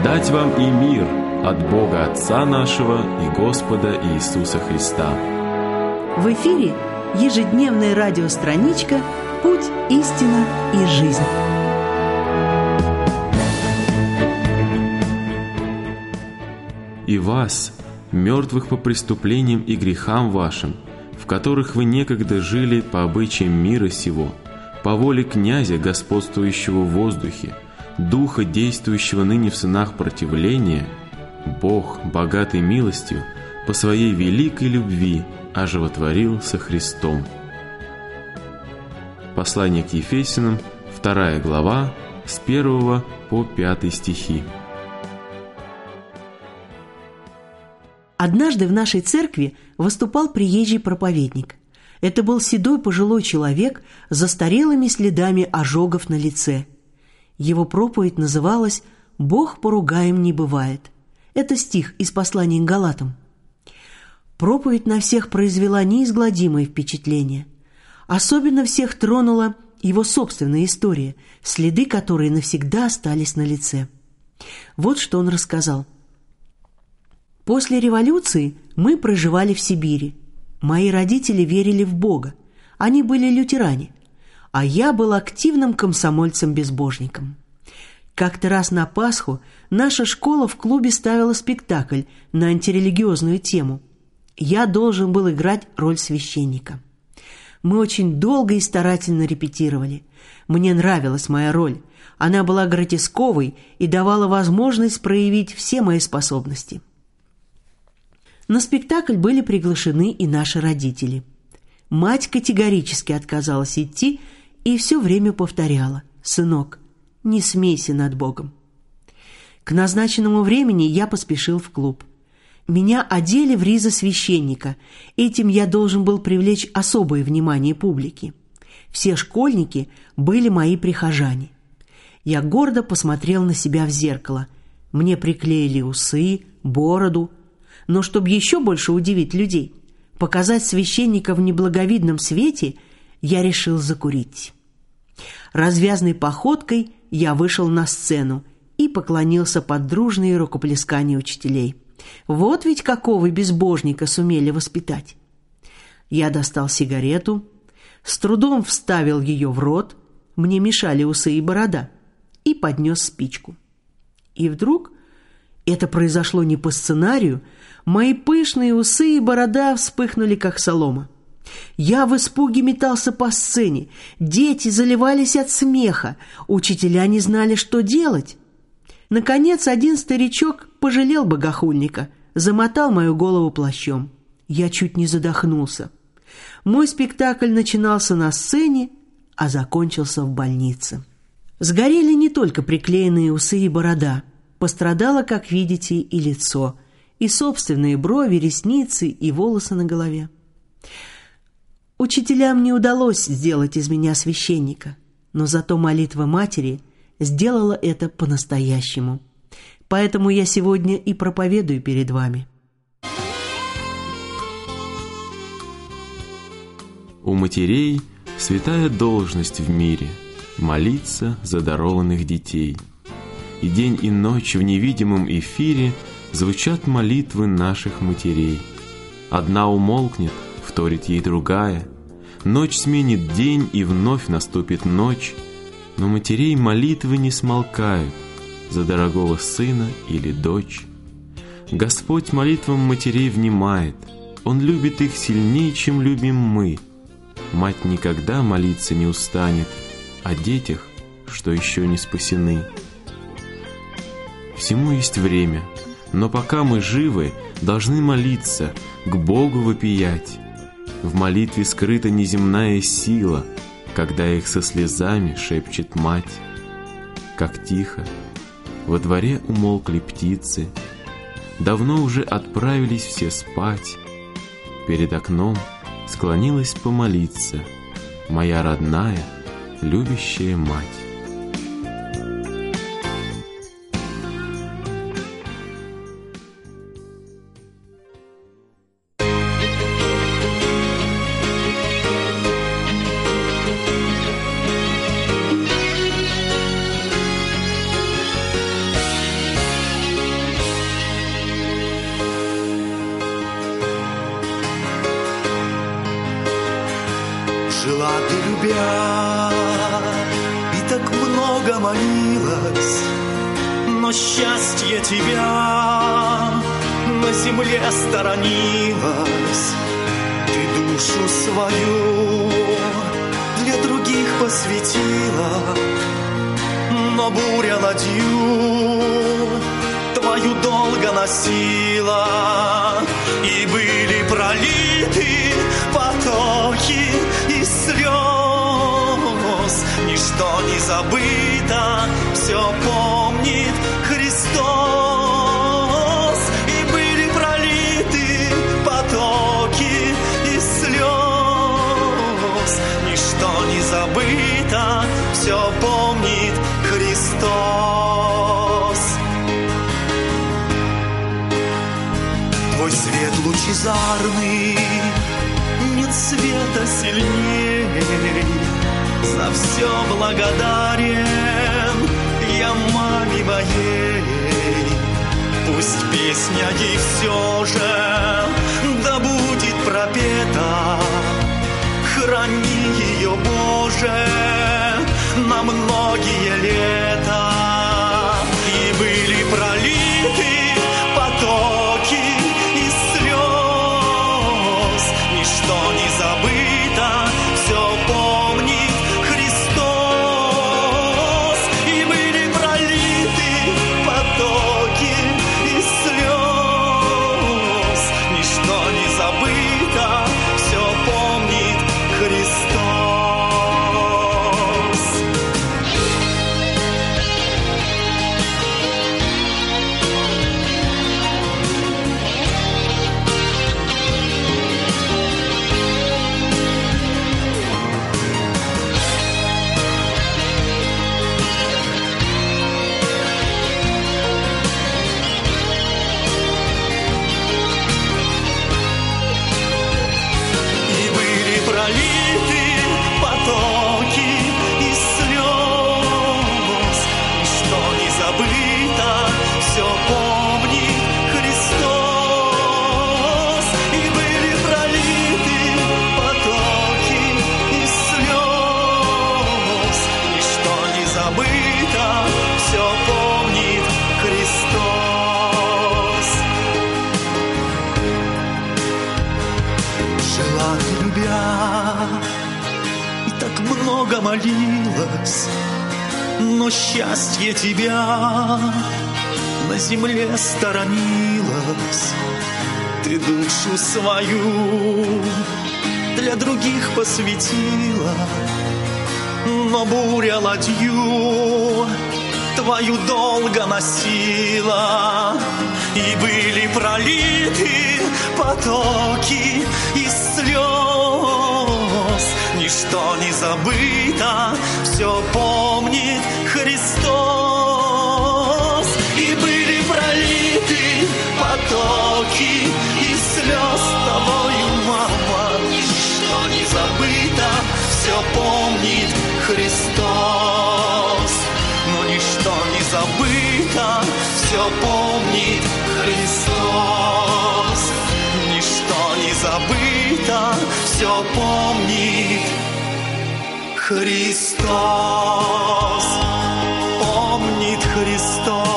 Благодать вам и мир от Бога Отца нашего и Господа Иисуса Христа. В эфире ежедневная радиостраничка «Путь, истина и жизнь». И вас, мертвых по преступлениям и грехам вашим, в которых вы некогда жили по обычаям мира сего, по воле князя, господствующего в воздухе, духа, действующего ныне в сынах противления, Бог, богатый милостью, по своей великой любви оживотворил со Христом. Послание к Ефесиным, 2 глава, с 1 по 5 стихи. Однажды в нашей церкви выступал приезжий проповедник. Это был седой пожилой человек с застарелыми следами ожогов на лице. Его проповедь называлась «Бог поругаем не бывает». Это стих из послания к Галатам. Проповедь на всех произвела неизгладимое впечатление. Особенно всех тронула его собственная история, следы которой навсегда остались на лице. Вот что он рассказал – После революции мы проживали в Сибири. Мои родители верили в Бога. Они были лютеране. А я был активным комсомольцем-безбожником. Как-то раз на Пасху наша школа в клубе ставила спектакль на антирелигиозную тему. Я должен был играть роль священника. Мы очень долго и старательно репетировали. Мне нравилась моя роль. Она была гротесковой и давала возможность проявить все мои способности. На спектакль были приглашены и наши родители. Мать категорически отказалась идти и все время повторяла «Сынок, не смейся над Богом». К назначенному времени я поспешил в клуб. Меня одели в ризы священника. Этим я должен был привлечь особое внимание публики. Все школьники были мои прихожане. Я гордо посмотрел на себя в зеркало. Мне приклеили усы, бороду, но чтобы еще больше удивить людей, показать священника в неблаговидном свете, я решил закурить. Развязной походкой я вышел на сцену и поклонился под дружные рукоплескания учителей. Вот ведь какого безбожника сумели воспитать. Я достал сигарету, с трудом вставил ее в рот, мне мешали усы и борода, и поднес спичку. И вдруг это произошло не по сценарию, Мои пышные усы и борода вспыхнули, как солома. Я в испуге метался по сцене. Дети заливались от смеха. Учителя не знали, что делать. Наконец, один старичок пожалел богохульника, замотал мою голову плащом. Я чуть не задохнулся. Мой спектакль начинался на сцене, а закончился в больнице. Сгорели не только приклеенные усы и борода. Пострадало, как видите, и лицо – и собственные брови, ресницы и волосы на голове. Учителям не удалось сделать из меня священника, но зато молитва матери сделала это по-настоящему. Поэтому я сегодня и проповедую перед вами. У матерей святая должность в мире – молиться за дарованных детей. И день и ночь в невидимом эфире – звучат молитвы наших матерей. Одна умолкнет, вторит ей другая. Ночь сменит день, и вновь наступит ночь. Но матерей молитвы не смолкают за дорогого сына или дочь. Господь молитвам матерей внимает. Он любит их сильнее, чем любим мы. Мать никогда молиться не устанет о детях, что еще не спасены. Всему есть время — но пока мы живы, должны молиться, к Богу вопиять. В молитве скрыта неземная сила, когда их со слезами шепчет мать. Как тихо, во дворе умолкли птицы, давно уже отправились все спать. Перед окном склонилась помолиться моя родная, любящая мать. Жила ты любя, и так много молилась, Но счастье тебя на земле сторонилось. Ты душу свою для других посвятила, Но буря ладью твою долго носила, И были проливы, Ничто не забыто, все помнит Христос. И были пролиты потоки и слез. Ничто не забыто, все помнит Христос. Твой свет лучезарный, нет света сильней. За все благодарен я маме моей. Пусть песня ей все же да будет пропета. Храни ее, Боже, на многие лета. Много молилась, но счастье тебя на земле сторонилась. Ты душу свою для других посвятила, но буря ладью твою долго носила, и были пролиты потоки слез. Ничто не забыто, все помнит Христос. И были пролиты потоки из слез тобою, мама. Ничто не забыто, все помнит Христос. Христос. Помнит Христос.